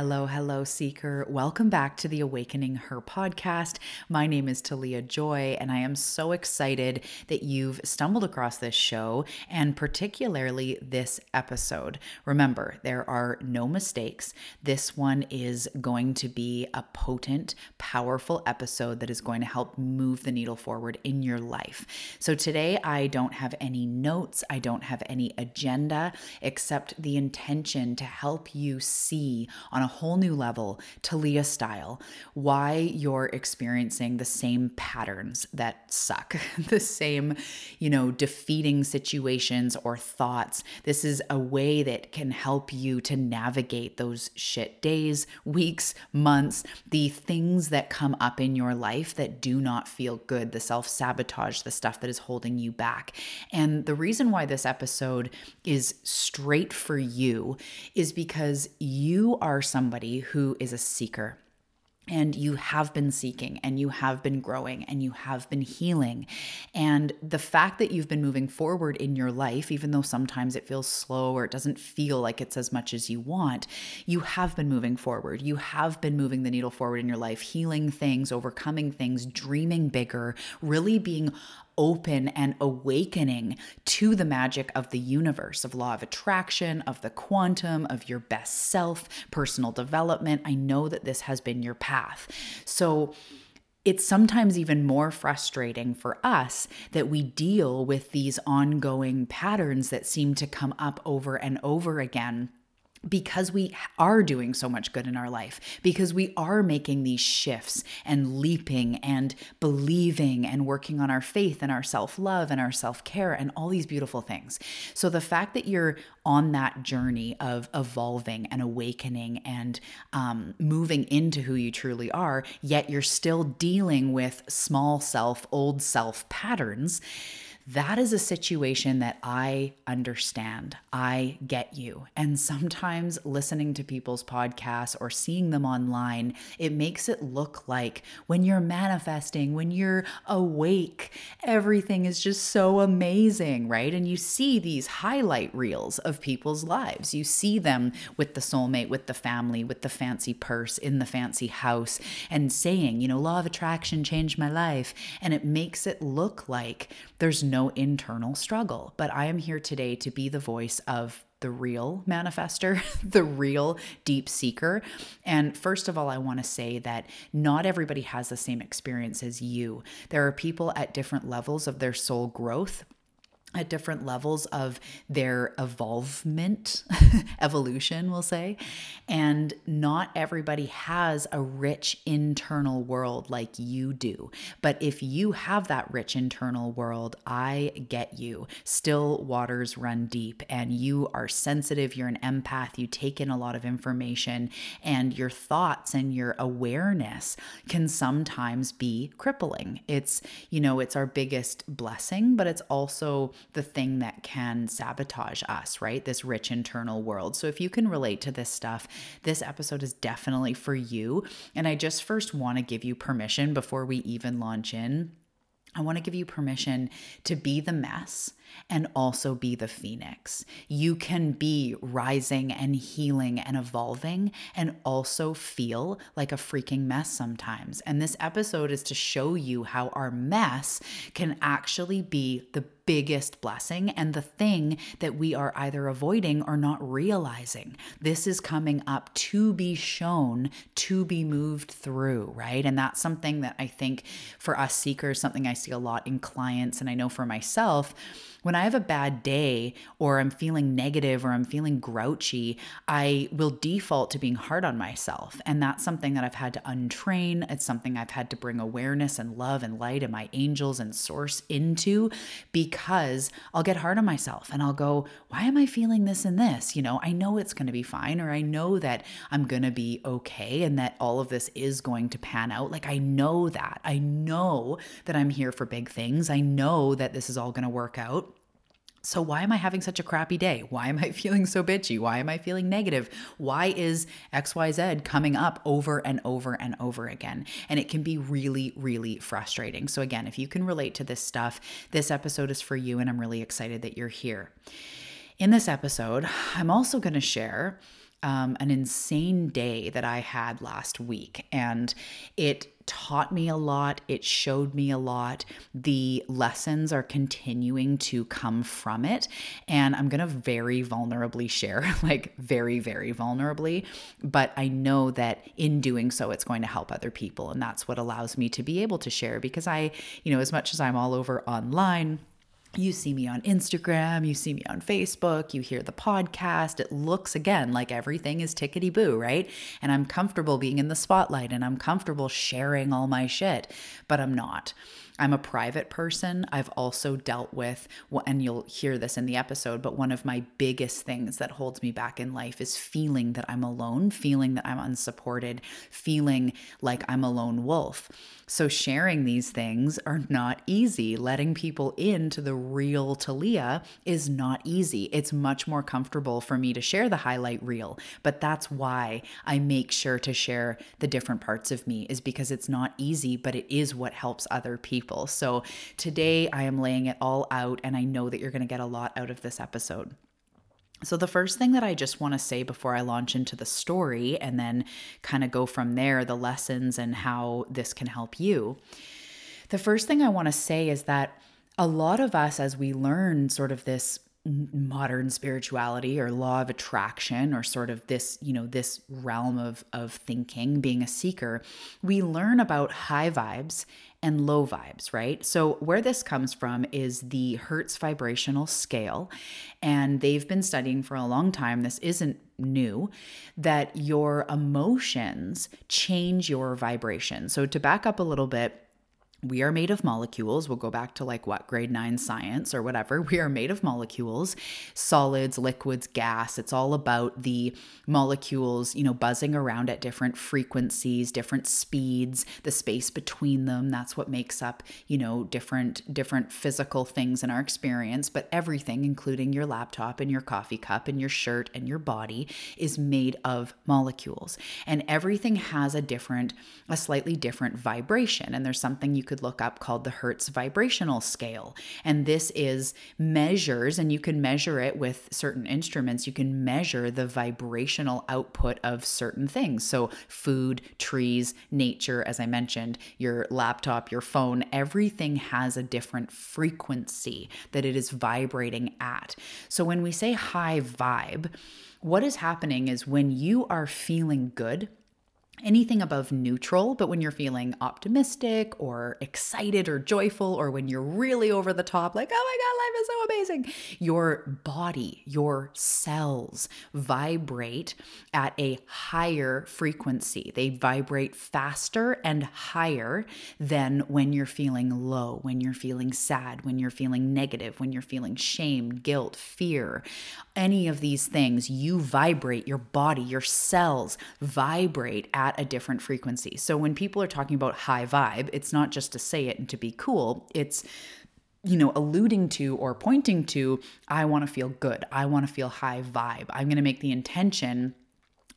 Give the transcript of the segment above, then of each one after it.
Hello, hello, seeker. Welcome back to the Awakening Her podcast. My name is Talia Joy, and I am so excited that you've stumbled across this show and particularly this episode. Remember, there are no mistakes. This one is going to be a potent, powerful episode that is going to help move the needle forward in your life. So today, I don't have any notes, I don't have any agenda except the intention to help you see on a whole new level, Talia style, why you're experiencing the same patterns that suck, the same, you know, defeating situations or thoughts. This is a way that can help you to navigate those shit days, weeks, months, the things that come up in your life that do not feel good, the self sabotage, the stuff that is holding you back. And the reason why this episode is straight for you is because you are somebody who is a seeker and you have been seeking and you have been growing and you have been healing. And the fact that you've been moving forward in your life, even though sometimes it feels slow or it doesn't feel like it's as much as you want, you have been moving forward. You have been moving the needle forward in your life, healing things, overcoming things, dreaming bigger, really being open and awakening to the magic of the universe, of law of attraction, of the quantum, of your best self, personal development. I know that this has been your path. So, it's sometimes even more frustrating for us that we deal with these ongoing patterns that seem to come up over and over again because we are doing so much good in our life, because we are making these shifts and leaping and believing and working on our faith and our self love and our self care and all these beautiful things. So, the fact that you're on that journey of evolving and awakening and um, moving into who you truly are, yet you're still dealing with small self, old self patterns that is a situation that I understand. I get you. And sometimes listening to people's podcasts or seeing them online, it makes it look like when you're manifesting, when you're awake, everything is just so amazing, right? And you see these highlight reels of people's lives. You see them with the soulmate, with the family, with the fancy purse, in the fancy house, and saying, you know, law of attraction changed my life. And it makes it look like there's no internal struggle. But I am here today to be the voice of the real manifester, the real deep seeker. And first of all, I want to say that not everybody has the same experience as you. There are people at different levels of their soul growth at different levels of their evolvement, evolution, we'll say. And not everybody has a rich internal world like you do. But if you have that rich internal world, I get you. Still waters run deep, and you are sensitive. You're an empath. You take in a lot of information, and your thoughts and your awareness can sometimes be crippling. It's, you know, it's our biggest blessing, but it's also the thing that can sabotage us, right? This rich internal world. So if you can relate to this stuff, this episode is definitely for you. And I just first want to give you permission before we even launch in. I want to give you permission to be the mess and also be the phoenix. You can be rising and healing and evolving and also feel like a freaking mess sometimes. And this episode is to show you how our mess can actually be the biggest blessing and the thing that we are either avoiding or not realizing. This is coming up to be shown, to be moved through, right? And that's something that I think for us seekers, something I see a lot in clients, and I know for myself when I have a bad day or I'm feeling negative or I'm feeling grouchy, I will default to being hard on myself. And that's something that I've had to untrain. It's something I've had to bring awareness and love and light and my angels and source into because I'll get hard on myself and I'll go, why am I feeling this and this? You know, I know it's going to be fine or I know that I'm going to be okay and that all of this is going to pan out. Like I know that. I know that I'm here for big things. I know that this is all going to work out. So, why am I having such a crappy day? Why am I feeling so bitchy? Why am I feeling negative? Why is XYZ coming up over and over and over again? And it can be really, really frustrating. So, again, if you can relate to this stuff, this episode is for you, and I'm really excited that you're here. In this episode, I'm also going to share um, an insane day that I had last week, and it taught me a lot. It showed me a lot. The lessons are continuing to come from it. And I'm going to very vulnerably share, like very, very vulnerably. But I know that in doing so, it's going to help other people. And that's what allows me to be able to share because I, you know, as much as I'm all over online, you see me on Instagram, you see me on Facebook, you hear the podcast. It looks again like everything is tickety boo, right? And I'm comfortable being in the spotlight and I'm comfortable sharing all my shit, but I'm not. I'm a private person. I've also dealt with, and you'll hear this in the episode, but one of my biggest things that holds me back in life is feeling that I'm alone, feeling that I'm unsupported, feeling like I'm a lone wolf. So, sharing these things are not easy. Letting people into the real Talia is not easy. It's much more comfortable for me to share the highlight reel, but that's why I make sure to share the different parts of me, is because it's not easy, but it is what helps other people. So, today I am laying it all out, and I know that you're going to get a lot out of this episode. So, the first thing that I just want to say before I launch into the story and then kind of go from there, the lessons and how this can help you. The first thing I want to say is that a lot of us, as we learn sort of this modern spirituality or law of attraction or sort of this you know this realm of of thinking being a seeker we learn about high vibes and low vibes, right? So, where this comes from is the Hertz vibrational scale. And they've been studying for a long time, this isn't new, that your emotions change your vibration. So, to back up a little bit, we are made of molecules. We'll go back to like what grade nine science or whatever. We are made of molecules, solids, liquids, gas. It's all about the molecules, you know, buzzing around at different frequencies, different speeds, the space between them. That's what makes up, you know, different different physical things in our experience. But everything, including your laptop and your coffee cup and your shirt and your body, is made of molecules. And everything has a different, a slightly different vibration. And there's something you could look up called the Hertz vibrational scale. And this is measures, and you can measure it with certain instruments. You can measure the vibrational output of certain things. So, food, trees, nature, as I mentioned, your laptop, your phone, everything has a different frequency that it is vibrating at. So, when we say high vibe, what is happening is when you are feeling good, anything above neutral, but when you're feeling optimistic or excited or joyful, or when you're really over the top, like, oh my God, life is so amazing, your body, your cells vibrate at a higher frequency. They vibrate faster and higher than when you're feeling low, when you're feeling sad, when you're feeling negative, when you're feeling shame, guilt, fear. Any of these things, you vibrate, your body, your cells vibrate at a different frequency. So when people are talking about high vibe, it's not just to say it and to be cool, it's you know, alluding to or pointing to, I want to feel good. I want to feel high vibe. I'm going to make the intention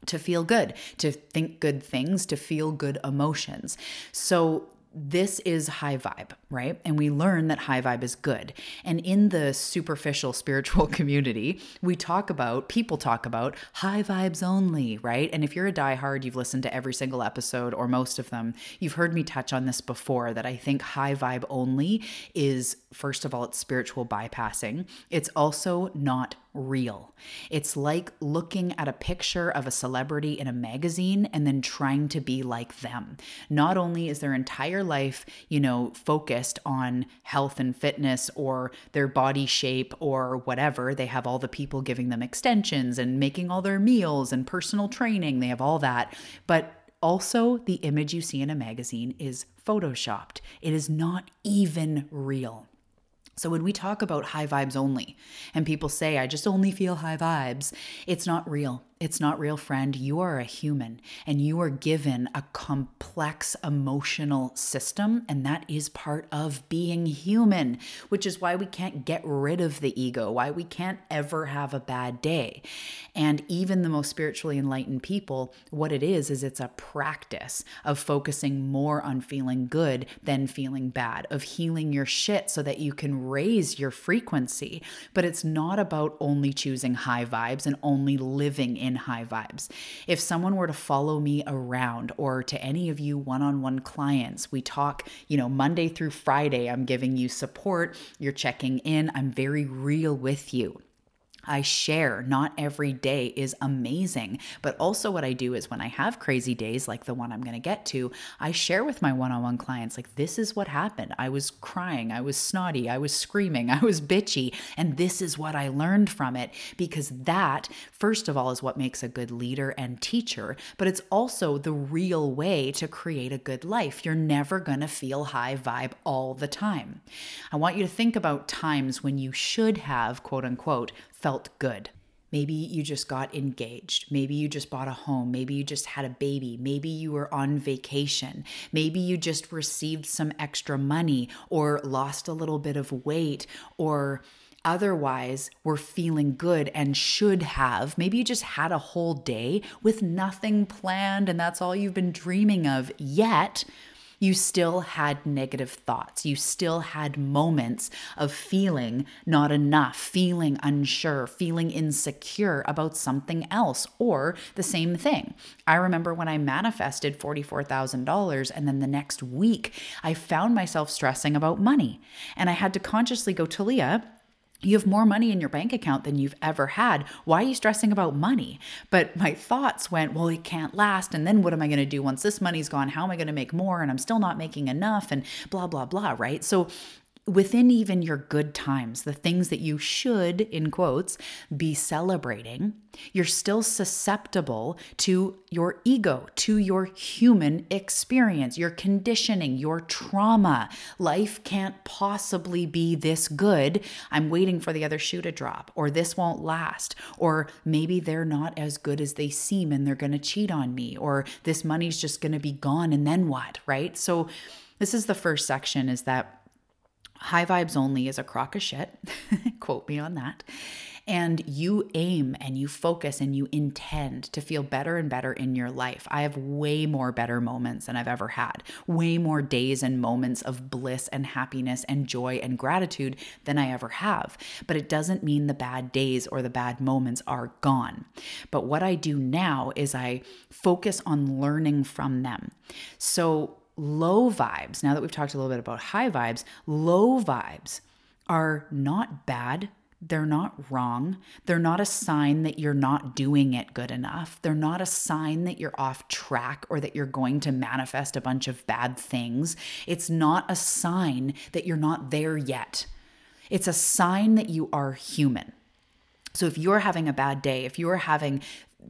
to feel good, to think good things, to feel good emotions. So this is high vibe, right? And we learn that high vibe is good. And in the superficial spiritual community, we talk about, people talk about high vibes only, right? And if you're a diehard, you've listened to every single episode or most of them, you've heard me touch on this before that I think high vibe only is, first of all, it's spiritual bypassing. It's also not real. It's like looking at a picture of a celebrity in a magazine and then trying to be like them. Not only is their entire life, you know, focused on health and fitness or their body shape or whatever, they have all the people giving them extensions and making all their meals and personal training, they have all that. But also, the image you see in a magazine is photoshopped. It is not even real. So, when we talk about high vibes only, and people say, I just only feel high vibes, it's not real. It's not real, friend. You are a human and you are given a complex emotional system, and that is part of being human, which is why we can't get rid of the ego, why we can't ever have a bad day. And even the most spiritually enlightened people, what it is, is it's a practice of focusing more on feeling good than feeling bad, of healing your shit so that you can raise your frequency. But it's not about only choosing high vibes and only living in high vibes. If someone were to follow me around or to any of you one on one clients, we talk, you know, Monday through Friday, I'm giving you support, you're checking in, I'm very real with you. I share. Not every day is amazing. But also, what I do is when I have crazy days like the one I'm going to get to, I share with my one on one clients, like, this is what happened. I was crying. I was snotty. I was screaming. I was bitchy. And this is what I learned from it. Because that, first of all, is what makes a good leader and teacher. But it's also the real way to create a good life. You're never going to feel high vibe all the time. I want you to think about times when you should have, quote unquote, felt good. Maybe you just got engaged. Maybe you just bought a home. Maybe you just had a baby. Maybe you were on vacation. Maybe you just received some extra money or lost a little bit of weight or otherwise were feeling good and should have. Maybe you just had a whole day with nothing planned and that's all you've been dreaming of yet you still had negative thoughts. You still had moments of feeling not enough, feeling unsure, feeling insecure about something else or the same thing. I remember when I manifested $44,000 and then the next week I found myself stressing about money. And I had to consciously go, Talia, you have more money in your bank account than you've ever had. Why are you stressing about money? But my thoughts went, well, it can't last. And then what am I going to do once this money's gone? How am I going to make more? And I'm still not making enough and blah, blah, blah, right? So within even your good times, the things that you should, in quotes, be celebrating, you're still susceptible to your ego, to your human experience, your conditioning, your trauma. Life can't possibly be this good. I'm waiting for the other shoe to drop, or this won't last, or maybe they're not as good as they seem and they're going to cheat on me, or this money's just going to be gone and then what, right? So, this is the first section is that high vibes only is a crock of shit. Quote me on that. And you aim and you focus and you intend to feel better and better in your life. I have way more better moments than I've ever had, way more days and moments of bliss and happiness and joy and gratitude than I ever have. But it doesn't mean the bad days or the bad moments are gone. But what I do now is I focus on learning from them. So, low vibes, now that we've talked a little bit about high vibes, low vibes are not bad. They're not wrong. They're not a sign that you're not doing it good enough. They're not a sign that you're off track or that you're going to manifest a bunch of bad things. It's not a sign that you're not there yet. It's a sign that you are human. So if you're having a bad day, if you're having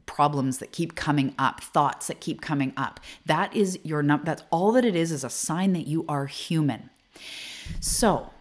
problems that keep coming up, thoughts that keep coming up. That is your num that's all that it is is a sign that you are human. So,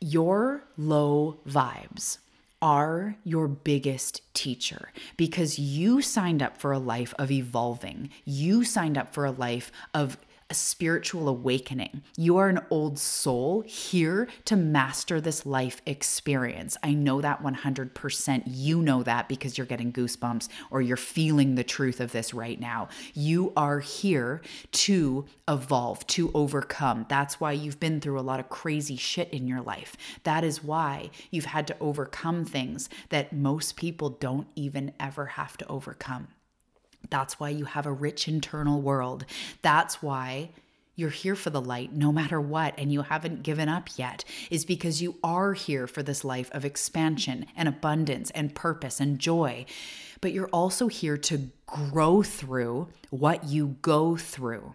your low vibes are your biggest teacher because you signed up for a life of evolving. You signed up for a life of a spiritual awakening. You are an old soul here to master this life experience. I know that 100%. You know that because you're getting goosebumps or you're feeling the truth of this right now. You are here to evolve, to overcome. That's why you've been through a lot of crazy shit in your life. That is why you've had to overcome things that most people don't even ever have to overcome. That's why you have a rich internal world. That's why you're here for the light no matter what and you haven't given up yet is because you are here for this life of expansion and abundance and purpose and joy. But you're also here to grow through what you go through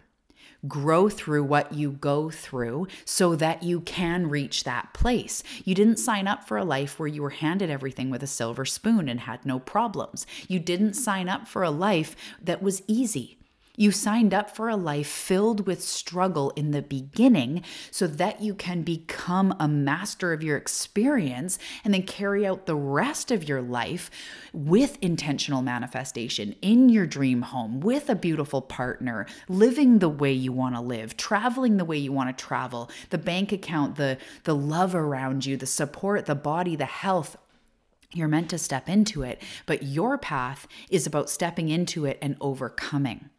grow through what you go through so that you can reach that place. You didn't sign up for a life where you were handed everything with a silver spoon and had no problems. You didn't sign up for a life that was easy. You signed up for a life filled with struggle in the beginning so that you can become a master of your experience and then carry out the rest of your life with intentional manifestation in your dream home with a beautiful partner, living the way you want to live, traveling the way you want to travel, the bank account, the the love around you, the support, the body, the health, you're meant to step into it, but your path is about stepping into it and overcoming.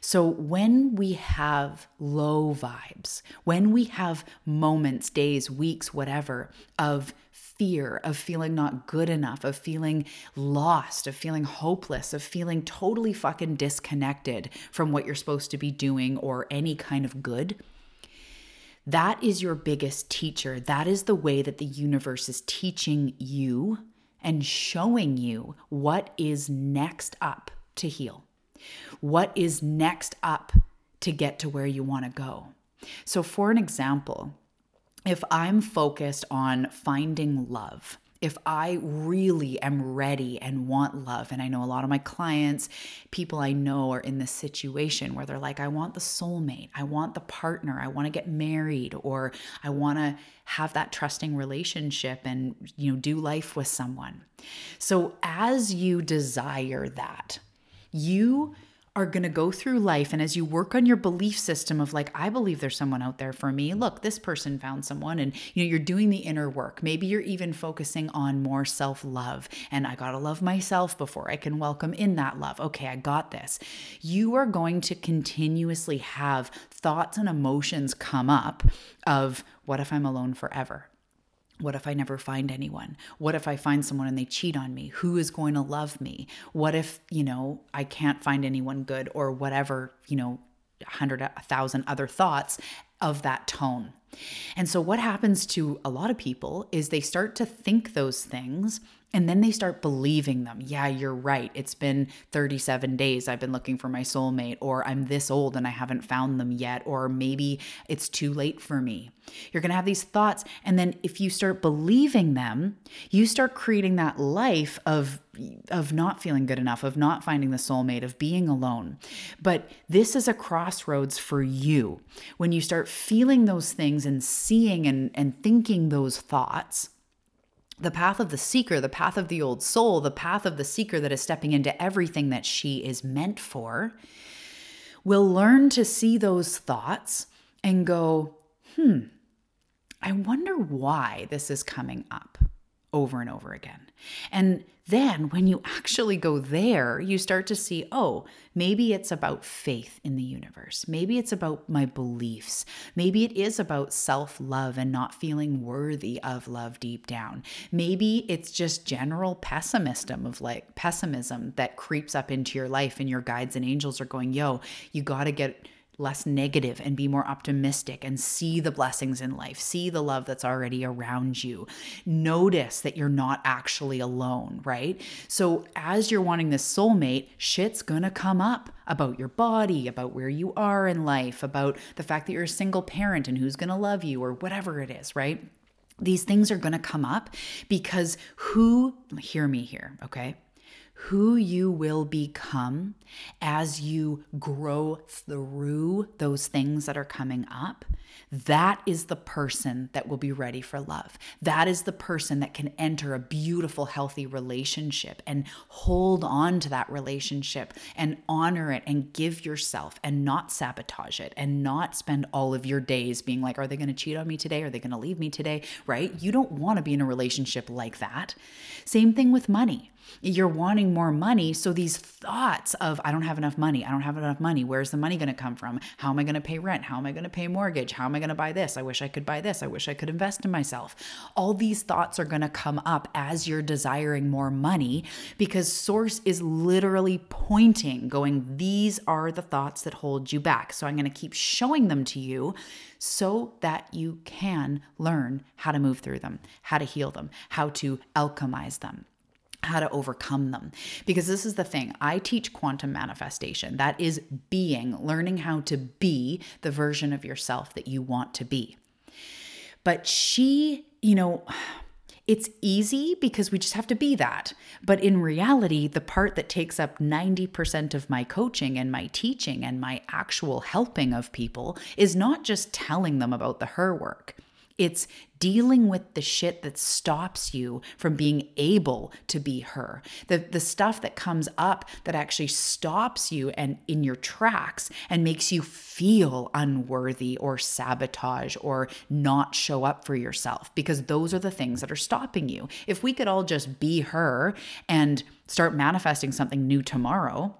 So, when we have low vibes, when we have moments, days, weeks, whatever, of fear, of feeling not good enough, of feeling lost, of feeling hopeless, of feeling totally fucking disconnected from what you're supposed to be doing or any kind of good, that is your biggest teacher. That is the way that the universe is teaching you and showing you what is next up to heal. What is next up to get to where you want to go? So, for an example, if I'm focused on finding love, if I really am ready and want love, and I know a lot of my clients, people I know are in this situation where they're like, I want the soulmate, I want the partner, I want to get married, or I want to have that trusting relationship and you know do life with someone. So as you desire that, you are going to go through life and as you work on your belief system of like i believe there's someone out there for me. Look this person found someone and you know you're doing the inner work. Maybe you're even focusing on more self-love and i got to love myself before i can welcome in that love. Okay i got this. You are going to continuously have thoughts and emotions come up of what if i'm alone forever what if I never find anyone? What if I find someone and they cheat on me? Who is going to love me? What if, you know, I can't find anyone good or whatever, you know, a hundred, a thousand other thoughts of that tone. And so, what happens to a lot of people is they start to think those things and then they start believing them. Yeah, you're right. It's been 37 days. I've been looking for my soulmate, or I'm this old and I haven't found them yet, or maybe it's too late for me. You're going to have these thoughts. And then if you start believing them, you start creating that life of, of not feeling good enough, of not finding the soulmate, of being alone. But this is a crossroads for you. When you start feeling those things and seeing and, and thinking those thoughts, the path of the seeker, the path of the old soul, the path of the seeker that is stepping into everything that she is meant for, will learn to see those thoughts and go, hmm, I wonder why this is coming up over and over again. And then when you actually go there, you start to see, oh, maybe it's about faith in the universe. Maybe it's about my beliefs. Maybe it is about self love and not feeling worthy of love deep down. Maybe it's just general pessimism of like pessimism that creeps up into your life, and your guides and angels are going, yo, you got to get less negative and be more optimistic and see the blessings in life, see the love that's already around you. Notice that you're not actually alone, right? So, as you're wanting this soulmate, shit's gonna come up about your body, about where you are in life, about the fact that you're a single parent and who's gonna love you or whatever it is, right? These things are gonna come up because who, hear me here, okay? Who you will become as you grow through those things that are coming up, that is the person that will be ready for love. That is the person that can enter a beautiful, healthy relationship and hold on to that relationship and honor it and give yourself and not sabotage it and not spend all of your days being like, are they going to cheat on me today? Are they going to leave me today? Right? You don't want to be in a relationship like that. Same thing with money. You're wanting more money. So these thoughts of, I don't have enough money. I don't have enough money. Where's the money going to come from? How am I going to pay rent? How am I going to pay mortgage? How am I going to buy this? I wish I could buy this. I wish I could invest in myself. All these thoughts are going to come up as you're desiring more money because Source is literally pointing, going, these are the thoughts that hold you back. So I'm going to keep showing them to you so that you can learn how to move through them, how to heal them, how to alchemize them how to overcome them. Because this is the thing I teach quantum manifestation. That is being, learning how to be the version of yourself that you want to be. But she, you know, it's easy because we just have to be that. But in reality, the part that takes up 90% of my coaching and my teaching and my actual helping of people is not just telling them about the her work. It's dealing with the shit that stops you from being able to be her. The the stuff that comes up that actually stops you and in your tracks and makes you feel unworthy or sabotage or not show up for yourself because those are the things that are stopping you. If we could all just be her and start manifesting something new tomorrow,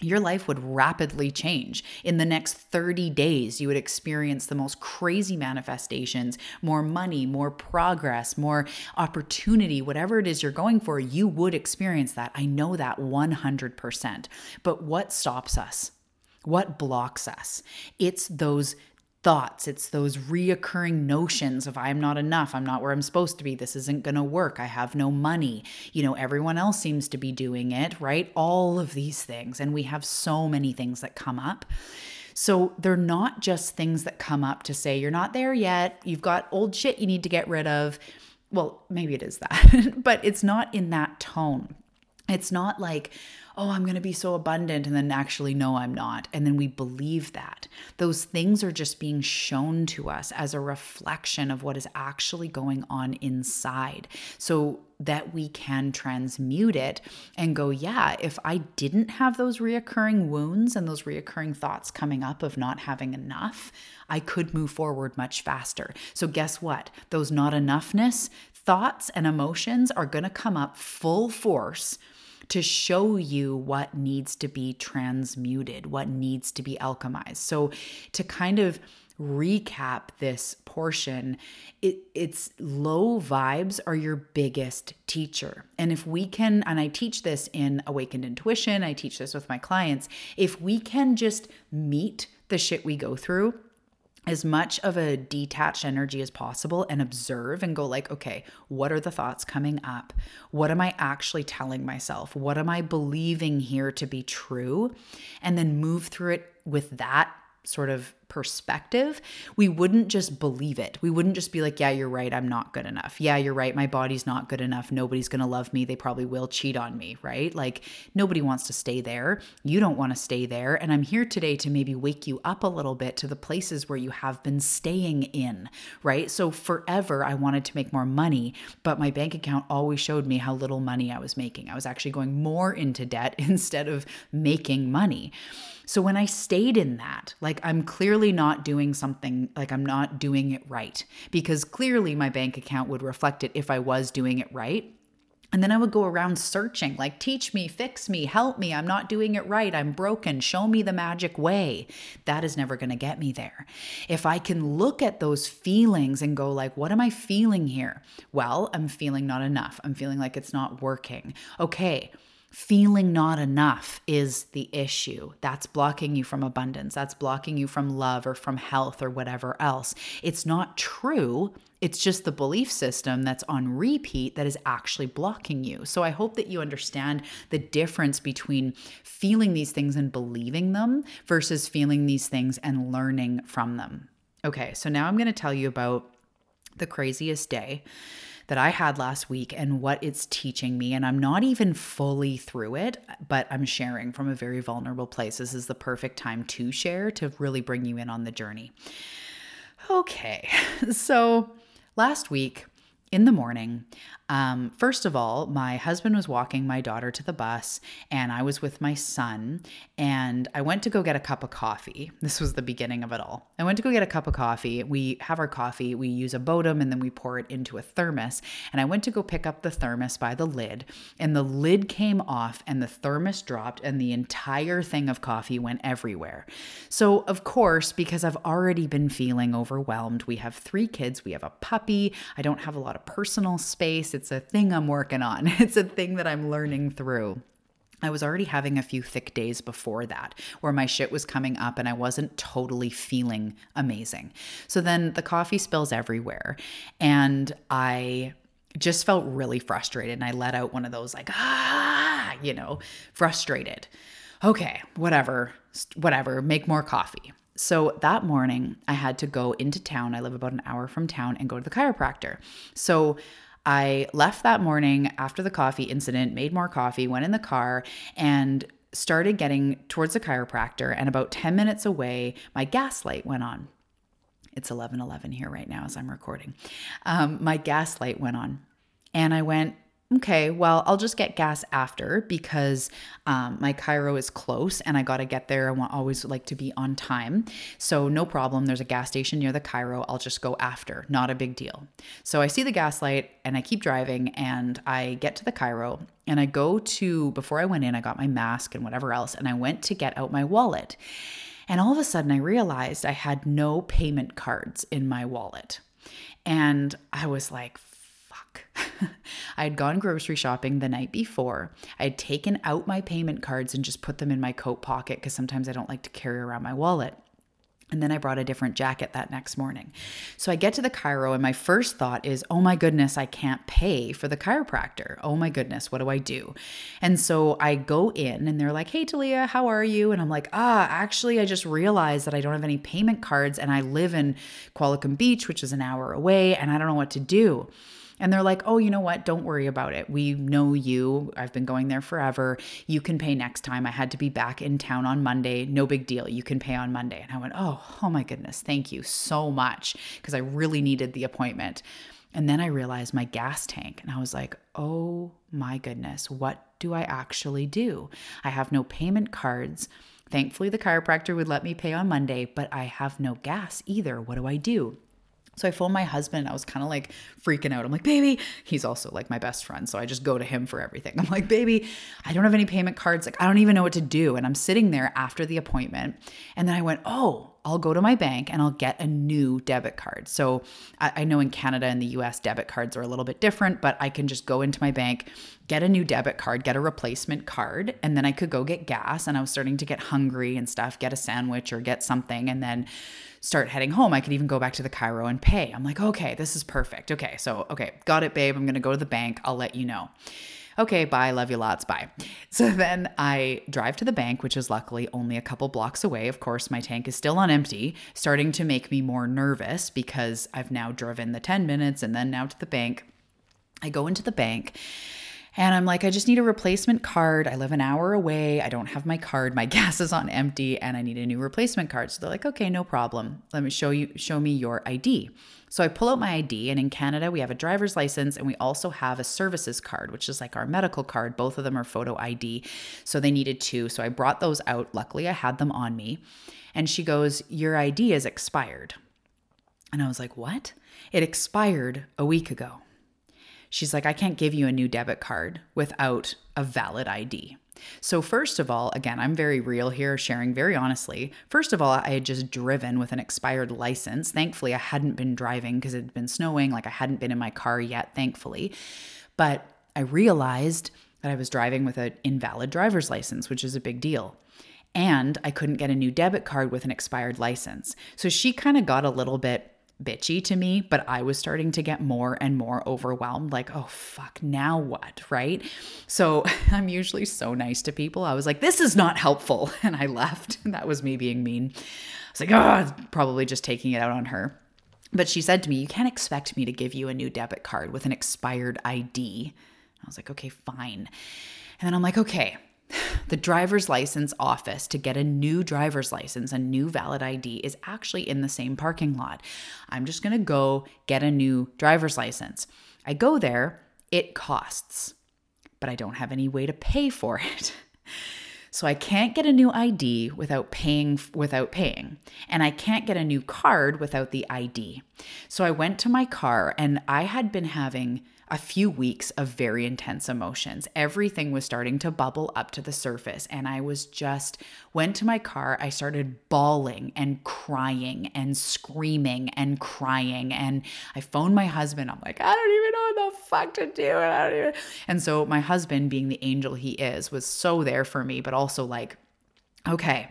your life would rapidly change. In the next 30 days, you would experience the most crazy manifestations, more money, more progress, more opportunity, whatever it is you're going for, you would experience that. I know that 100%. But what stops us? What blocks us? It's those thoughts. It's those reoccurring notions of I'm not enough. I'm not where I'm supposed to be. This isn't going to work. I have no money. You know, everyone else seems to be doing it, right? All of these things. And we have so many things that come up. So they're not just things that come up to say, you're not there yet. You've got old shit you need to get rid of. Well, maybe it is that, but it's not in that tone. It's not like, oh, I'm going to be so abundant, and then actually, no, I'm not. And then we believe that. Those things are just being shown to us as a reflection of what is actually going on inside. So that we can transmute it and go, yeah, if I didn't have those reoccurring wounds and those reoccurring thoughts coming up of not having enough, I could move forward much faster. So, guess what? Those not enoughness thoughts and emotions are going to come up full force to show you what needs to be transmuted, what needs to be alchemized. So, to kind of recap this portion, it, it's low vibes are your biggest teacher. And if we can, and I teach this in Awakened Intuition, I teach this with my clients, if we can just meet the shit we go through as much of a detached energy as possible and observe and go like okay what are the thoughts coming up? What am i actually telling myself? What am i believing here to be true? And then move through it with that sort of perspective, we wouldn't just believe it. We wouldn't just be like, yeah, you're right, I'm not good enough. Yeah, you're right, my body's not good enough. Nobody's going to love me. They probably will cheat on me, right? Like, nobody wants to stay there. You don't want to stay there. And I'm here today to maybe wake you up a little bit to the places where you have been staying in, right? So, forever, I wanted to make more money, but my bank account always showed me how little money I was making. I was actually going more into debt instead of making money. So when I stayed in that, like I'm clearly not doing something, like I'm not doing it right, because clearly my bank account would reflect it if I was doing it right. And then I would go around searching, like, teach me, fix me, help me. I'm not doing it right. I'm broken. Show me the magic way. That is never going to get me there. If I can look at those feelings and go, like, what am I feeling here? Well, I'm feeling not enough. I'm feeling like it's not working. Okay feeling not enough is the issue. That's blocking you from abundance. That's blocking you from love or from health or whatever else. It's not true. It's just the belief system that's on repeat that is actually blocking you. So I hope that you understand the difference between feeling these things and believing them versus feeling these things and learning from them. Okay, so now I'm going to tell you about the craziest day that I had last week and what it's teaching me. And I'm not even fully through it, but I'm sharing from a very vulnerable place. This is the perfect time to share to really bring you in on the journey. Okay, so last week, in the morning, um, first of all, my husband was walking my daughter to the bus, and I was with my son. And I went to go get a cup of coffee. This was the beginning of it all. I went to go get a cup of coffee. We have our coffee, we use a Bodum, and then we pour it into a thermos. And I went to go pick up the thermos by the lid, and the lid came off, and the thermos dropped, and the entire thing of coffee went everywhere. So, of course, because I've already been feeling overwhelmed, we have three kids, we have a puppy, I don't have a lot of personal space it's a thing I'm working on, it's a thing that I'm learning through. I was already having a few thick days before that where my shit was coming up and I wasn't totally feeling amazing. So then the coffee spills everywhere and I just felt really frustrated and I let out one of those like ah, you know, frustrated. Okay, whatever, whatever, make more coffee. So that morning, I had to go into town. I live about an hour from town and go to the chiropractor. So I left that morning after the coffee incident, made more coffee, went in the car, and started getting towards the chiropractor. And about 10 minutes away, my gas light went on. It's 11:11 here right now as I'm recording. Um, my gas light went on, and I went, okay, well, I'll just get gas after because um, my chiro is close and I got to get there. I want always like to be on time. So, no problem. There's a gas station near the chiro. I'll just go after. Not a big deal. So, I see the gas light and I keep driving and I get to the chiro and I go to, before I went in, I got my mask and whatever else, and I went to get out my wallet. And all of a sudden, I realized I had no payment cards in my wallet. And I was like, I had gone grocery shopping the night before. I had taken out my payment cards and just put them in my coat pocket because sometimes I don't like to carry around my wallet. And then I brought a different jacket that next morning. So I get to the chiro, and my first thought is, oh my goodness, I can't pay for the chiropractor. Oh my goodness, what do I do? And so I go in, and they're like, hey, Talia, how are you? And I'm like, ah, actually, I just realized that I don't have any payment cards, and I live in Qualicum Beach, which is an hour away, and I don't know what to do. And they're like, oh, you know what? Don't worry about it. We know you. I've been going there forever. You can pay next time. I had to be back in town on Monday. No big deal. You can pay on Monday. And I went, oh, oh my goodness. Thank you so much. Because I really needed the appointment. And then I realized my gas tank. And I was like, oh my goodness, what do I actually do? I have no payment cards. Thankfully, the chiropractor would let me pay on Monday, but I have no gas either. What do I do? So I phoned my husband. I was kind of like freaking out. I'm like, baby, he's also like my best friend. So I just go to him for everything. I'm like, baby, I don't have any payment cards. Like, I don't even know what to do. And I'm sitting there after the appointment. And then I went, oh, I'll go to my bank and I'll get a new debit card. So I, I, know in Canada and the US, debit cards are a little bit different, but I can just go into my bank, get a new debit card, get a replacement card, and then I could go get gas. And I was starting to get hungry and stuff, get a sandwich or get something, and then start heading home. I could even go back to the chiro and pay. I'm like, okay, this is perfect. Okay, so, okay, got it, babe. I'm gonna go to the bank. I'll let you know okay, bye, love you lots, bye. So then I drive to the bank, which is luckily only a couple blocks away. Of course, my tank is still on empty, starting to make me more nervous because I've now driven the 10 minutes and then now to the bank. I go into the bank and I'm like, I just need a replacement card. I live an hour away. I don't have my card. My gas is on empty and I need a new replacement card. So they're like, okay, no problem. Let me show you, show me your ID. So I pull out my ID, and in Canada, we have a driver's license and we also have a services card, which is like our medical card. Both of them are photo ID. So they needed two. So I brought those out. Luckily, I had them on me. And she goes, Your ID is expired. And I was like, What? It expired a week ago. She's like, I can't give you a new debit card without a valid ID. So, first of all, again, I'm very real here, sharing very honestly. First of all, I had just driven with an expired license. Thankfully, I hadn't been driving because it had been snowing. Like, I hadn't been in my car yet, thankfully. But I realized that I was driving with an invalid driver's license, which is a big deal. And I couldn't get a new debit card with an expired license. So she kind of got a little bit bitchy to me, but I was starting to get more and more overwhelmed like, oh, fuck, now what? Right. So I'm usually so nice to people. I was like, this is not helpful. And I left. That was me being mean. I was like, oh, probably just taking it out on her. But she said to me, You can't expect me to give you a new debit card with an expired ID. I was like, Okay, fine. And then I'm like, Okay, the driver's license office to get a new driver's license, a new valid ID, is actually in the same parking lot. I'm just gonna go get a new driver's license. I go there, it costs, but I don't have any way to pay for it. So I can't get a new ID without paying without paying. And I can't get a new card without the ID. So I went to my car and I had been having a few weeks of very intense emotions. Everything was starting to bubble up to the surface. And I was just went to my car. I started bawling and crying and screaming and crying. And I phoned my husband. I'm like, I don't even know what the fuck to do. And, I don't even... and so my husband, being the angel he is, was so there for me, but also like, okay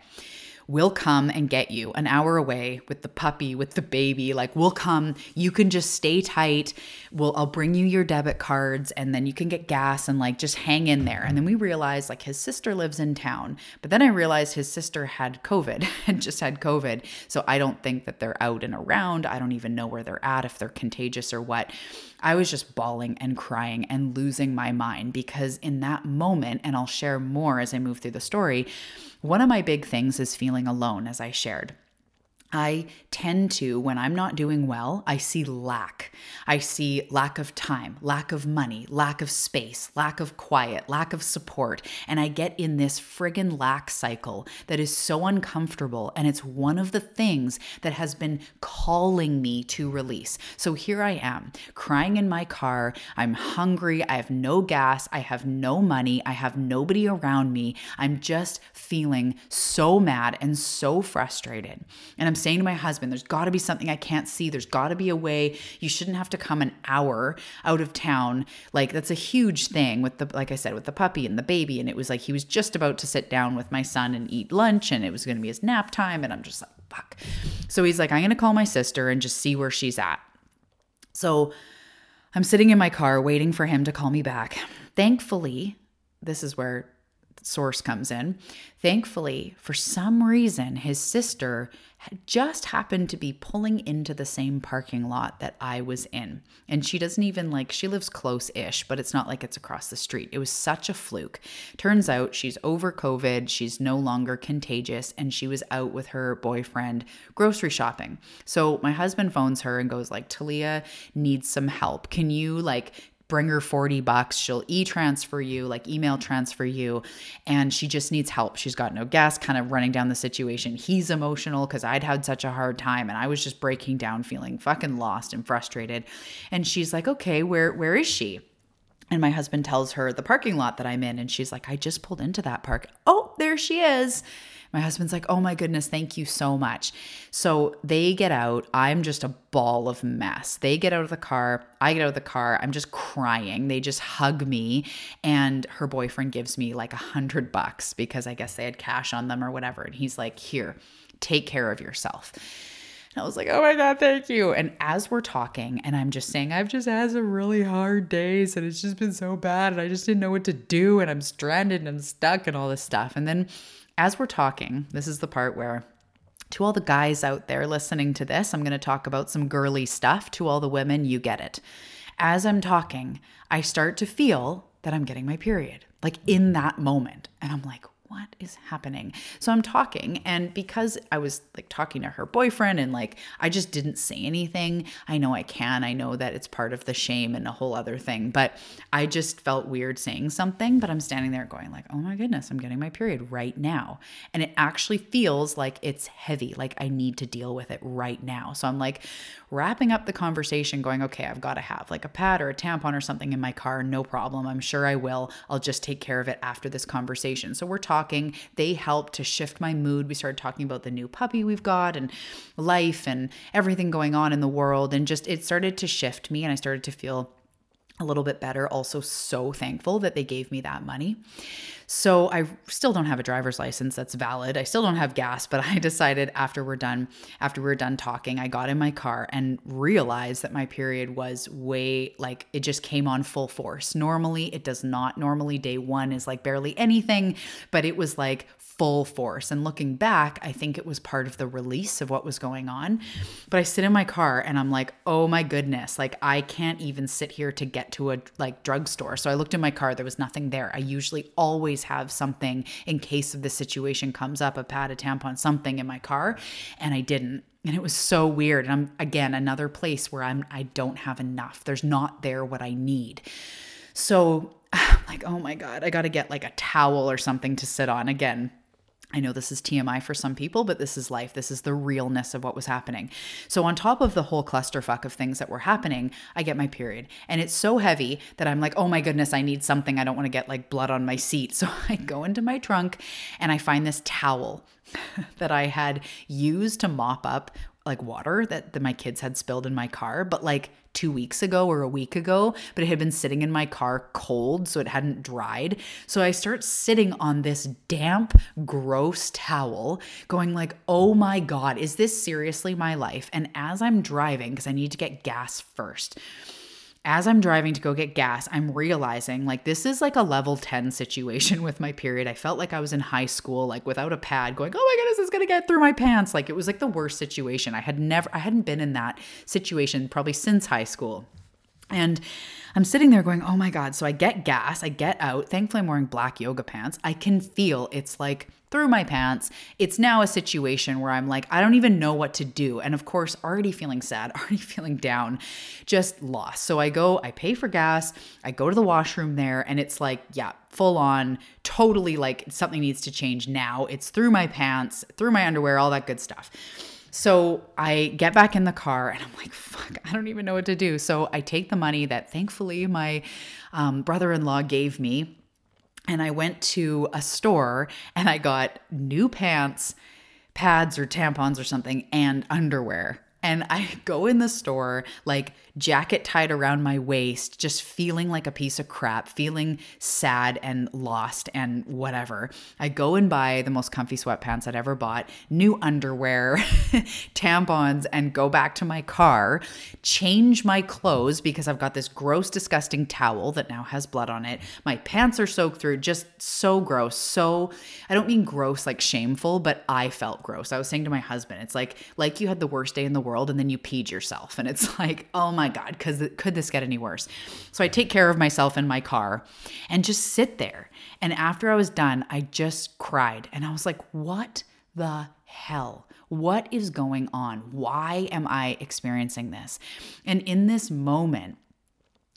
we'll come and get you an hour away with the puppy, with the baby. Like, we'll come. You can just stay tight. We'll, I'll bring you your debit cards and then you can get gas and like just hang in there. And then we realized like his sister lives in town. But then I realized his sister had COVID, and just had COVID. So I don't think that they're out and around. I don't even know where they're at, if they're contagious or what. I was just bawling and crying and losing my mind because in that moment, and I'll share more as I move through the story, one of my big things is feeling alone, as I shared. I tend to, when I'm not doing well, I see lack. I see lack of time, lack of money, lack of space, lack of quiet, lack of support. And I get in this friggin' lack cycle that is so uncomfortable. And it's one of the things that has been calling me to release. So here I am, crying in my car. I'm hungry. I have no gas. I have no money. I have nobody around me. I'm just feeling so mad and so frustrated. And I'm saying to my husband, there's got to be something I can't see. There's got to be a way. You shouldn't have to come an hour out of town. Like that's a huge thing with the like I said with the puppy and the baby and it was like he was just about to sit down with my son and eat lunch and it was going to be his nap time and I'm just like fuck. So he's like I'm going to call my sister and just see where she's at. So I'm sitting in my car waiting for him to call me back. Thankfully, this is where source comes in. Thankfully, for some reason, his sister had just happened to be pulling into the same parking lot that I was in. And she doesn't even like, she lives close ish, but it's not like it's across the street. It was such a fluke. Turns out she's over COVID, she's no longer contagious, and she was out with her boyfriend grocery shopping. So my husband phones her and goes, like, Talia needs some help. Can you like bring her 40 bucks. She'll e transfer you, like email transfer you. And she just needs help. She's got no gas, kind of running down the situation. He's emotional because I'd had such a hard time and I was just breaking down, feeling fucking lost and frustrated. And she's like, okay, where, where is she? And my husband tells her the parking lot that I'm in. And she's like, I just pulled into that park. Oh, there she is. My husband's like, oh my goodness, thank you so much. So they get out. I'm just a ball of mess. They get out of the car. I get out of the car. I'm just crying. They just hug me. And her boyfriend gives me like a hundred bucks because I guess they had cash on them or whatever. And he's like, here, take care of yourself. And I was like, oh my God, thank you. And as we're talking, and I'm just saying, I've just had some really hard days and it's just been so bad. And I just didn't know what to do. And I'm stranded and I'm stuck and all this stuff. And then as we're talking, this is the part where to all the guys out there listening to this, I'm going to talk about some girly stuff. To all the women, you get it. As I'm talking, I start to feel that I'm getting my period, like in that moment. And I'm like, what is happening? So I'm talking, and because I was like talking to her boyfriend and like I just didn't say anything, I know I can. I know that it's part of the shame and a whole other thing, but I just felt weird saying something. But I'm standing there going, like, oh my goodness, I'm getting my period right now. And it actually feels like it's heavy, like I need to deal with it right now. So I'm like wrapping up the conversation, going, okay, I've got to have like a pad or a tampon or something in my car, no problem. I'm sure I will. I'll just take care of it after this conversation. So we're talking talking. They helped to shift my mood. We started talking about the new puppy we've got and life and everything going on in the world. And just it started to shift me and I started to feel a little bit better. Also, so thankful that they gave me that money. So, I still don't have a driver's license that's valid. I still don't have gas, but I decided after we're done, after we are done talking, I got in my car and realized that my period was way like it just came on full force. Normally, it does not. Normally, day one is like barely anything, but it was like full force. And looking back, I think it was part of the release of what was going on. But I sit in my car and I'm like, oh my goodness, like I can't even sit here to get to a like drugstore. So I looked in my car, there was nothing there. I usually always have something in case of the situation comes up, a pad, a tampon, something in my car. And I didn't and it was so weird and i'm again another place where i'm i don't have enough there's not there what i need so I'm like oh my god i got to get like a towel or something to sit on again I know this is TMI for some people, but this is life. This is the realness of what was happening. So, on top of the whole clusterfuck of things that were happening, I get my period. And it's so heavy that I'm like, oh my goodness, I need something. I don't want to get like blood on my seat. So, I go into my trunk and I find this towel that I had used to mop up like water that, my kids had spilled in my car, but like two weeks ago or a week ago, but it had been sitting in my car cold, so it hadn't dried. So I start sitting on this damp, gross towel, going like, oh my God, is this seriously my life? And as I'm driving, because I need to get gas first, as I'm driving to go get gas, I'm realizing like this is like a level 10 situation with my period. I felt like I was in high school, like without a pad, going, oh my goodness, it's gonna get through my pants. Like it was like the worst situation. I had never, I hadn't been in that situation probably since high school. And I'm sitting there going, oh my God. So I get gas, I get out. Thankfully, I'm wearing black yoga pants. I can feel it's like through my pants. It's now a situation where I'm like, I don't even know what to do. And of course, already feeling sad, already feeling down, just lost. So I go, I pay for gas, I go to the washroom there, and it's like, yeah, full on, totally like something needs to change now. It's through my pants, through my underwear, all that good stuff. So I get back in the car and I'm like, fuck, I don't even know what to do. So I take the money that thankfully my um, brother in law gave me and I went to a store and I got new pants, pads or tampons or something, and underwear. And I go in the store, like jacket tied around my waist, just feeling like a piece of crap, feeling sad and lost and whatever. I go and buy the most comfy sweatpants I'd ever bought, new underwear, tampons, and go back to my car, change my clothes because I've got this gross, disgusting towel that now has blood on it. My pants are soaked through, just so gross. So, I don't mean gross like shameful, but I felt gross. I was saying to my husband, it's like, like you had the worst day in the world and then you peed yourself. And it's like, oh my God, because could this get any worse? So I take care of myself in my car and just sit there. And after I was done, I just cried. And I was like, what the hell? What is going on? Why am I experiencing this? And in this moment,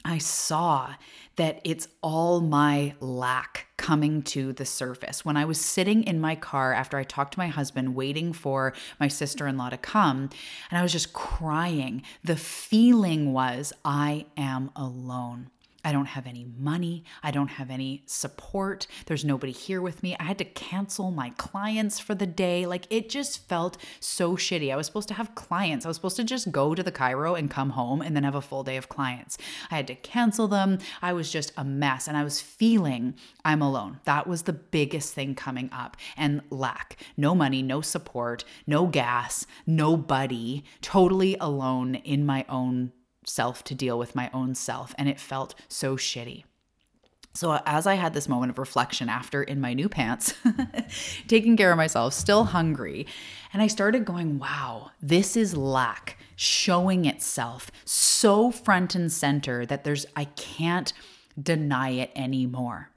I saw that it's all my lack coming to the surface. When I was sitting in my car after I talked to my husband, waiting for my sister in law to come, and I was just crying, the feeling was I am alone. I don't have any money. I don't have any support. There's nobody here with me. I had to cancel my clients for the day. Like it just felt so shitty. I was supposed to have clients. I was supposed to just go to the chiro and come home and then have a full day of clients. I had to cancel them. I was just a mess and I was feeling I'm alone. That was the biggest thing coming up and lack. No money, no support, no gas, nobody, totally alone in my own self to deal with my own self. And it felt so shitty. So, as I had this moment of reflection after in my new pants, taking care of myself, still hungry, and I started going, wow, this is lack showing itself so front and center that there's, I can't deny it anymore.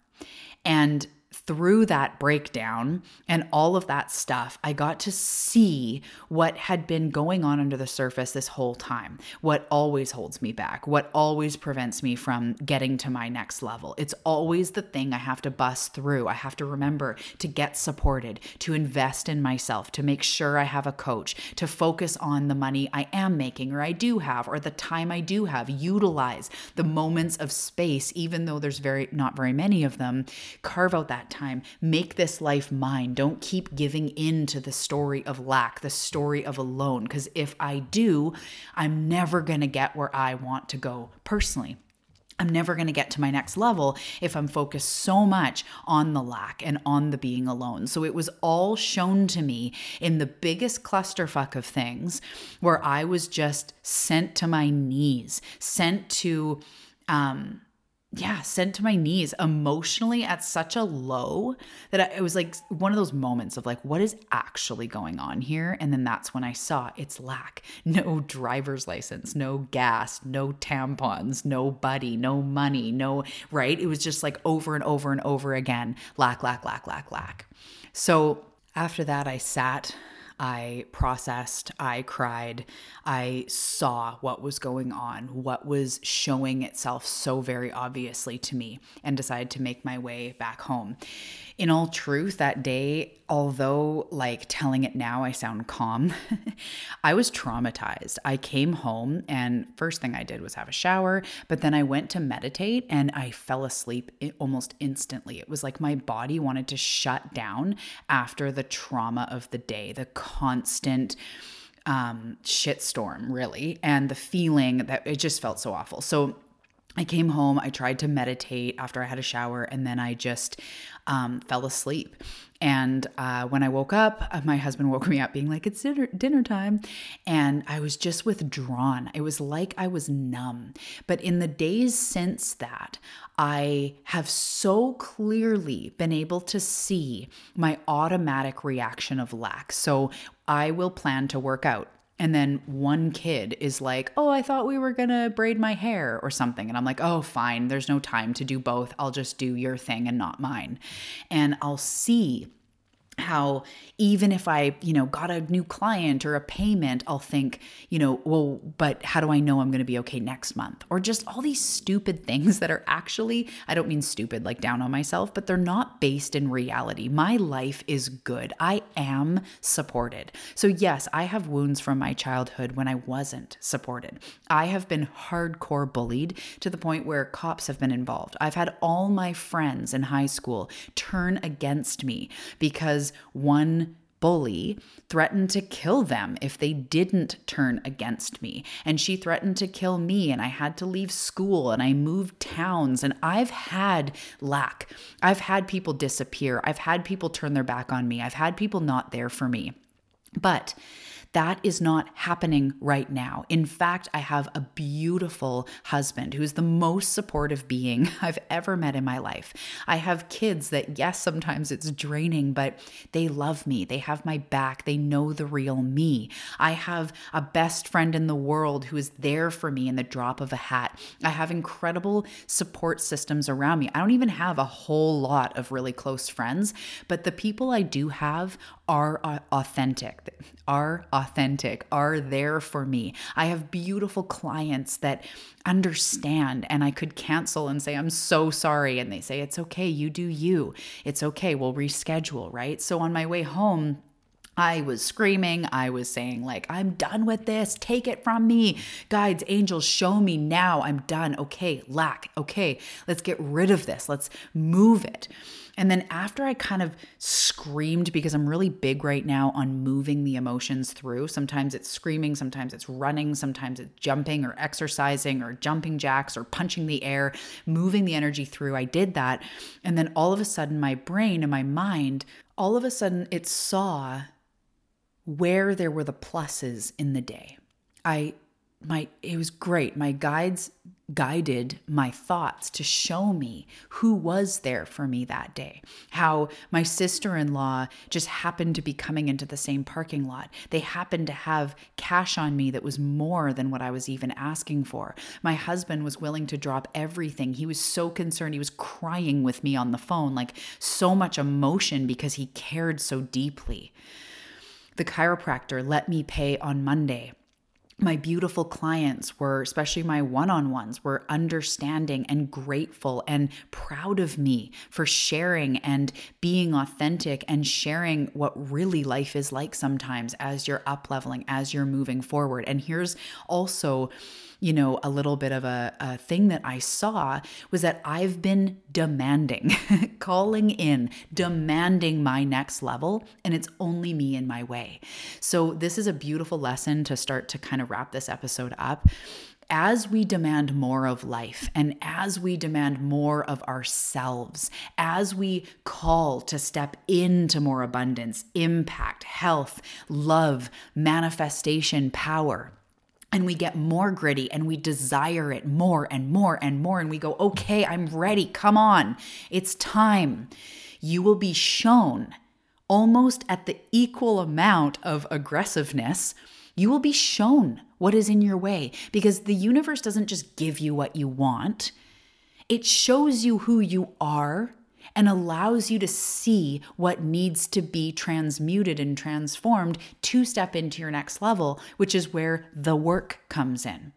And through that breakdown and all of that stuff, I got to see what had been going on under the surface this whole time, what always holds me back, what always prevents me from getting to my next level. It's always the thing I have to bust through. I have to remember to get supported, to invest in myself, to make sure I have a coach, to focus on the money I am making or I do have or the time I do have, utilize the moments of space even though there's very not very many of them. Carve out that time. Make this life mine. Don't keep giving in to the story of lack, the story of alone. Because if I do, I'm never going to get where I want to go personally. I'm never going to get to my next level if I'm focused so much on the lack and on the being alone. So it was all shown to me in the biggest clusterfuck of things where I was just sent to my knees, sent to um, yeah, sent to my knees emotionally at such a low that I, it was like one of those moments of like, what is actually going on here? And then that's when I saw it's lack. No driver's license, no gas, no tampons, no buddy, no money, no, right? It was just like over and over and over again lack, lack, lack, lack, lack. So after that, I sat I processed, I cried, I saw what was going on, what was showing itself so very obviously to me, and decided to make my way back home. In all truth, that day, although like telling it now, I sound calm, I was traumatized. I came home, and first thing I did was have a shower, but then I went to meditate and I fell asleep almost instantly. It was like my body wanted to shut down after the trauma of the day, the constant um, shitstorm, really, and the feeling that it just felt so awful. So I came home, I tried to meditate after I had a shower, and then I just um, fell asleep. And uh, when I woke up, uh, my husband woke me up being like, it's dinner, dinner time. And I was just withdrawn. It was like I was numb. But in the days since that, I have so clearly been able to see my automatic reaction of lack. So I will plan to work out and then one kid is like, Oh, I thought we were gonna braid my hair or something. And I'm like, Oh, fine, there's no time to do both. I'll just do your thing and not mine. And I'll see how even if I, you know, got a new client or a payment, I'll think, you know, well, but how do I know I'm going to be okay next month? Or just all these stupid things that are actually, I don't mean stupid like down on myself, but they're not based in reality. My life is good. I am supported. So, yes, I have wounds from my childhood when I wasn't supported. I have been hardcore bullied to the point where cops have been involved. I've had all my friends in high school turn against me because one bully threatened to kill them if they didn't turn against me. And she threatened to kill me, and I had to leave school and I moved towns. And I've had lack. I've had people disappear. I've had people turn their back on me. I've had people not there for me. But that is not happening right now. In fact, I have a beautiful husband who is the most supportive being I've ever met in my life. I have kids that, yes, sometimes it's draining, but they love me. They have my back. They know the real me. I have a best friend in the world who is there for me in the drop of a hat. I have incredible support systems around me. I don't even have a whole lot of really close friends, but the people I do have are authentic, are authentic, are there for me. I have beautiful clients that understand and I could cancel and say, I'm so sorry. And they say, It's okay. You do you. It's okay. We'll reschedule, right? So on my way home, I was screaming. I was saying, like, I'm done with this. Take it from me. Guides, angels, show me now. I'm done. Okay, lack. Okay, let's get rid of this. Let's move it. And then after I kind of screamed, because I'm really big right now on moving the emotions through, sometimes it's screaming, sometimes it's running, sometimes it's jumping or exercising or jumping jacks or punching the air, moving the energy through. I did that. And then all of a sudden, my brain and my mind, all of a sudden, it saw where there were the pluses in the day. I my it was great. My guides guided my thoughts to show me who was there for me that day. How my sister-in-law just happened to be coming into the same parking lot. They happened to have cash on me that was more than what I was even asking for. My husband was willing to drop everything. He was so concerned. He was crying with me on the phone like so much emotion because he cared so deeply. The chiropractor let me pay on Monday my beautiful clients were, especially my one on ones, were understanding and grateful and proud of me for sharing and being authentic and sharing what really life is like sometimes as you're up leveling, as you're moving forward. And here's also you know, a little bit of a, a thing that I saw was that I've been demanding, calling in, demanding my next level, and it's only me in my way. So, this is a beautiful lesson to start to kind of wrap this episode up as we demand more of life and as we demand more of ourselves, as we call to step into more abundance, impact, health, love, manifestation, power, and we get more gritty and we desire it more and more and more. And we go, okay, I'm ready. Come on. It's time. You will be shown almost at the equal amount of aggressiveness. You will be shown what is in your way because the universe doesn't just give you what you want, it shows you who you are and allows you to see what needs to be transmuted and transformed to step into your next level, which is where the work comes in.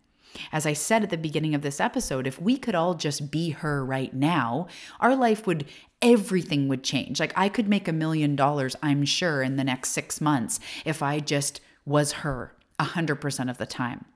As I said at the beginning of this episode, if we could all just be her right now, our life would, everything would change. Like I could make a million dollars, I'm sure, in the next six months if I just was her 100% of the time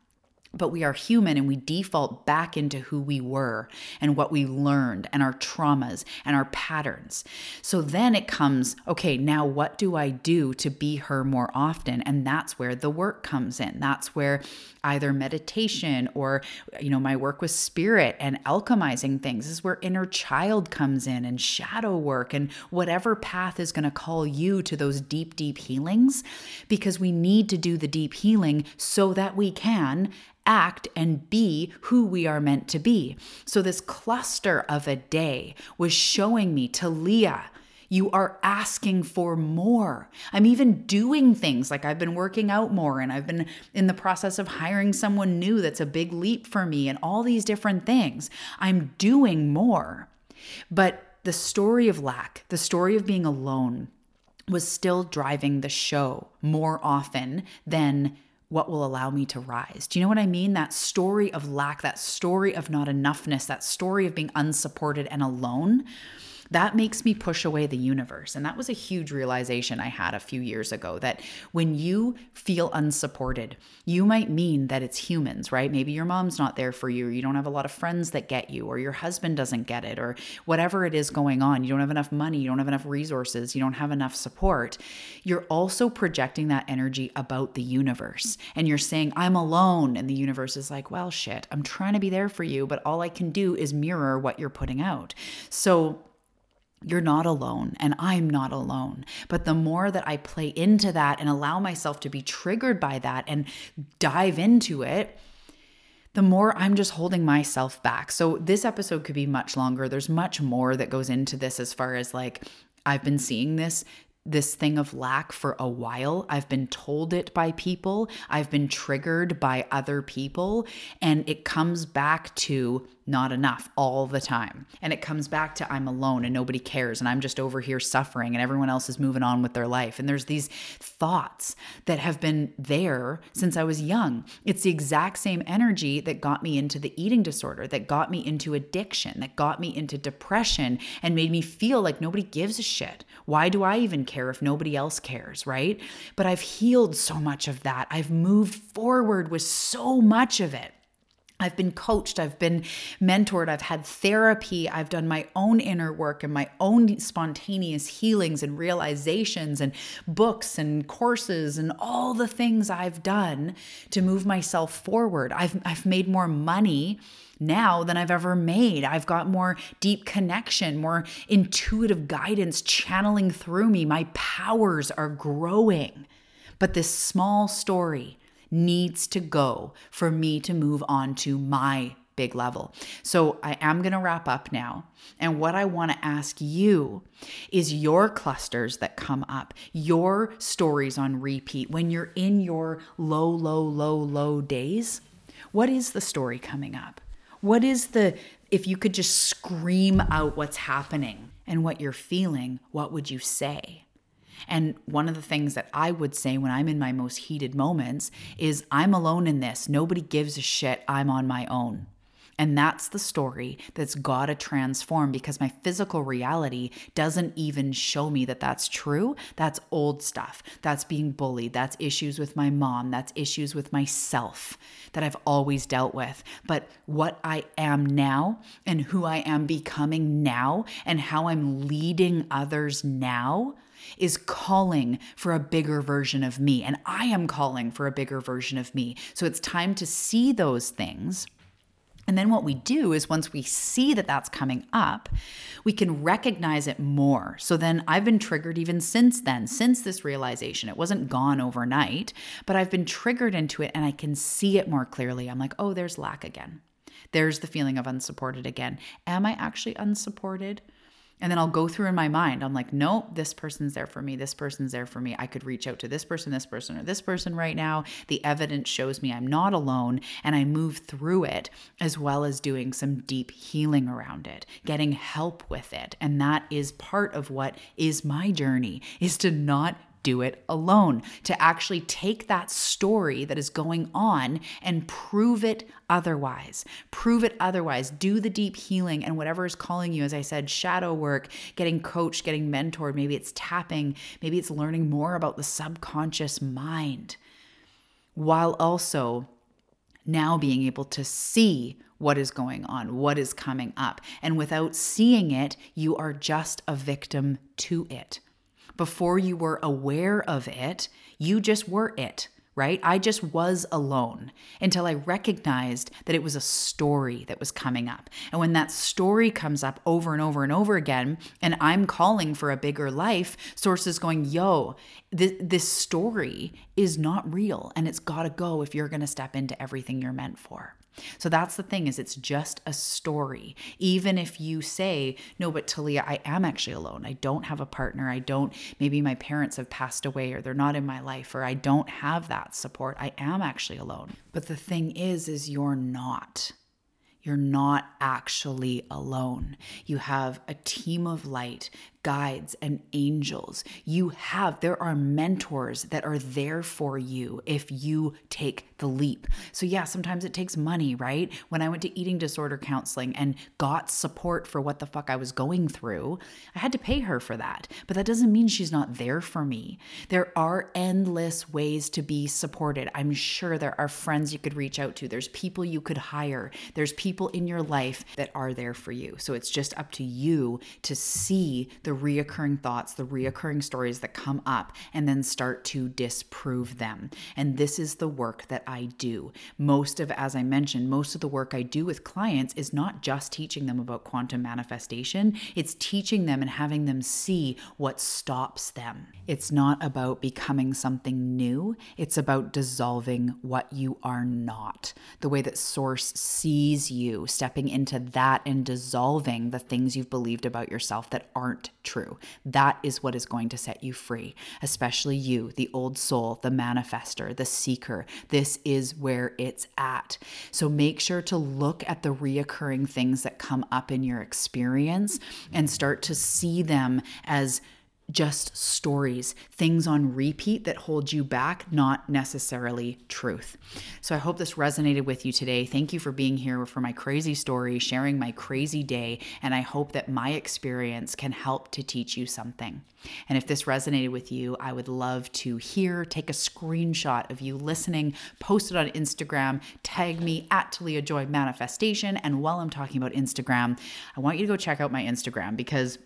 but we are human and we default back into who we were and what we learned and our traumas and our patterns. So then it comes, okay, now what do I do to be her more often? And that's where the work comes in. That's where either meditation or you know my work with spirit and alchemizing things this is where inner child comes in and shadow work and whatever path is going to call you to those deep deep healings because we need to do the deep healing so that we can act and be who we are meant to be. So, this cluster of a day was showing me Talia. You are asking for more. I'm even doing things like I've been working out more and I've been in the process of hiring someone new that's a big leap for me and all these different things. I'm doing more. But the story of lack, the story of being alone, was still driving the show more often than what will allow me to rise. Do you know what I mean? That story of lack, that story of not enoughness, that story of being unsupported and alone that makes me push away the universe. And that was a huge realization I had a few years ago that when you feel unsupported, you might mean that it's humans, right? Maybe your mom's not there for you, or you don't have a lot of friends that get you, or your husband doesn't get it, or whatever it is going on. You don't have enough money, you don't have enough resources, you don't have enough support. You're also projecting that energy about the universe. And you're saying, I'm alone. And the universe is like, well, shit, I'm trying to be there for you, but all I can do is mirror what you're putting out. So, you're not alone and I'm not alone. But the more that I play into that and allow myself to be triggered by that and dive into it, the more I'm just holding myself back. So this episode could be much longer. There's much more that goes into this as far as like I've been seeing this this thing of lack for a while. I've been told it by people, I've been triggered by other people, and it comes back to not enough all the time. And it comes back to I'm alone and nobody cares and I'm just over here suffering and everyone else is moving on with their life. And there's these thoughts that have been there since I was young. It's the exact same energy that got me into the eating disorder, that got me into addiction, that got me into depression and made me feel like nobody gives a shit. Why do I even care if nobody else cares, right? But I've healed so much of that. I've moved forward with so much of it. I've been coached, I've been mentored, I've had therapy, I've done my own inner work and my own spontaneous healings and realizations and books and courses and all the things I've done to move myself forward. I've I've made more money now than I've ever made. I've got more deep connection, more intuitive guidance channeling through me. My powers are growing. But this small story needs to go for me to move on to my big level. So I am going to wrap up now. And what I want to ask you is your clusters that come up, your stories on repeat when you're in your low, low, low, low days. What is the story coming up? What is the, if you could just scream out what's happening and what you're feeling, what would you say? And one of the things that I would say when I'm in my most heated moments is I'm alone in this. Nobody gives a shit. I'm on my own. And that's the story that's got to transform because my physical reality doesn't even show me that that's true. That's old stuff. That's being bullied. That's issues with my mom. That's issues with myself that I've always dealt with. But what I am now and who I am becoming now and how I'm leading others now is calling for a bigger version of me. And I am calling for a bigger version of me. So it's time to see those things And then what we do is once we see that that's coming up, we can recognize it more. So then I've been triggered even since then, since this realization. It wasn't gone overnight, but I've been triggered into it and I can see it more clearly. I'm like, oh, there's lack again. There's the feeling of unsupported again. Am I actually unsupported? And then I'll go through in my mind. I'm like, no, this person's there for me. This person's there for me. I could reach out to this person, this person, or this person right now. The evidence shows me I'm not alone. And I move through it as well as doing some deep healing around it, getting help with it. And that is part of what is my journey is to not do it alone, to actually take that story that is going on and prove it otherwise. Prove it otherwise. Do the deep healing and whatever is calling you, as I said, shadow work, getting coached, getting mentored. Maybe it's tapping, maybe it's learning more about the subconscious mind, while also now being able to see what is going on, what is coming up. And without seeing it, you are just a victim to it before you were aware of it, you just were it, right? I just was alone until I recognized that it was a story that was coming up. And when that story comes up over and over and over again, and I'm calling for a bigger life, sources going, yo, this, this story is not real and it's got to go if you're going to step into everything you're meant for. So that's the thing is it's just a story. Even if you say, "No, but Talia, I am actually alone. I don't have a partner. I don't maybe my parents have passed away or they're not in my life or I don't have that support. I am actually alone." But the thing is is you're not. You're not actually alone. You have a team of light guides and angels. You have, there are mentors that are there for you if you take the leap. So, yeah, sometimes it takes money, right? When I went to eating disorder counseling and got support for what the fuck I was going through, I had to pay her for that. But that doesn't mean she's not there for me. There are endless ways to be supported. I'm sure there are friends you could reach out to, there's people you could hire, there's people in your life that are there for you. So, it's just up to you to see the reoccurring thoughts, the reoccurring stories that come up, and then start to disprove them. And this is the work that I do. Most of, as I mentioned, most of the work I do with clients is not just teaching them about quantum manifestation, it's teaching them and having them see what stops them. It's not about becoming something new, it's about dissolving what you are not. The way that Source sees you, stepping into that and dissolving the things you've believed about yourself that aren't true. That is what is going to set you free, especially you, the old soul, the manifester, the seeker. This is where it's at. So make sure to look at the reoccurring things that come up in your experience and start to see them as just stories, things on repeat that hold you back, not necessarily truth. So I hope this resonated with you today. Thank you for being here for my crazy story, sharing my crazy day, and I hope that my experience can help to teach you something. And if this resonated with you, I would love to hear, take a screenshot of you listening, post it on Instagram, tag me at Talia Joy Manifestation. And while I'm talking about Instagram, I want you to go check out my Instagram because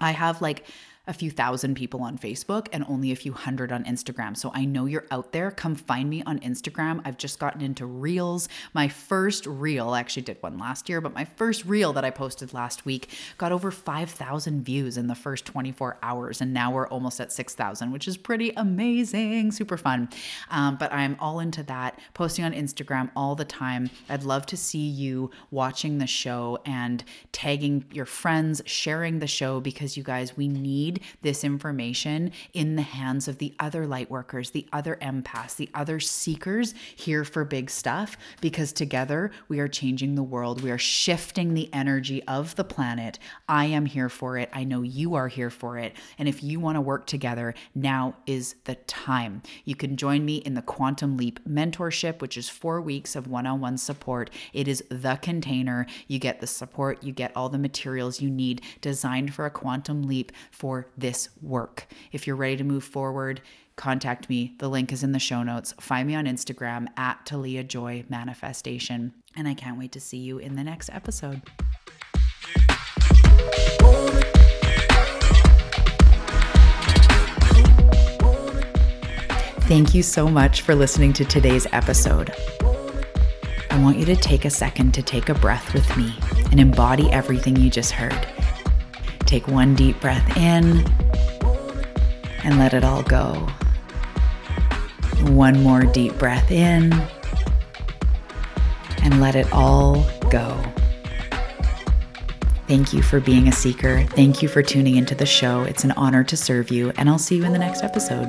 I have like a few thousand people on Facebook and only a few hundred on Instagram. So I know you're out there. Come find me on Instagram. I've just gotten into reels. My first reel, I actually did one last year, but my first reel that I posted last week got over 5,000 views in the first 24 hours. And now we're almost at 6,000, which is pretty amazing, super fun. Um, but I'm all into that, posting on Instagram all the time. I'd love to see you watching the show and tagging your friends, sharing the show because you guys, we need this information in the hands of the other light workers, the other empaths, the other seekers here for big stuff, because together we are changing the world. We are shifting the energy of the planet. I am here for it. I know you are here for it. And if you want to work together, now is the time. You can join me in the Quantum Leap mentorship, which is four weeks of one on one support. It is the container. You get the support, you get all the materials you need designed for a quantum leap for this work. If you're ready to move forward, contact me. The link is in the show notes. Find me on Instagram at Talia Joy Manifestation. And I can't wait to see you in the next episode. Thank you so much for listening to today's episode. I want you to take a second to take a breath with me and embody everything you just heard. Take one deep breath in and let it all go. One more deep breath in and let it all go. Thank you for being a seeker. Thank you for tuning into the show. It's an honor to serve you, and I'll see you in the next episode.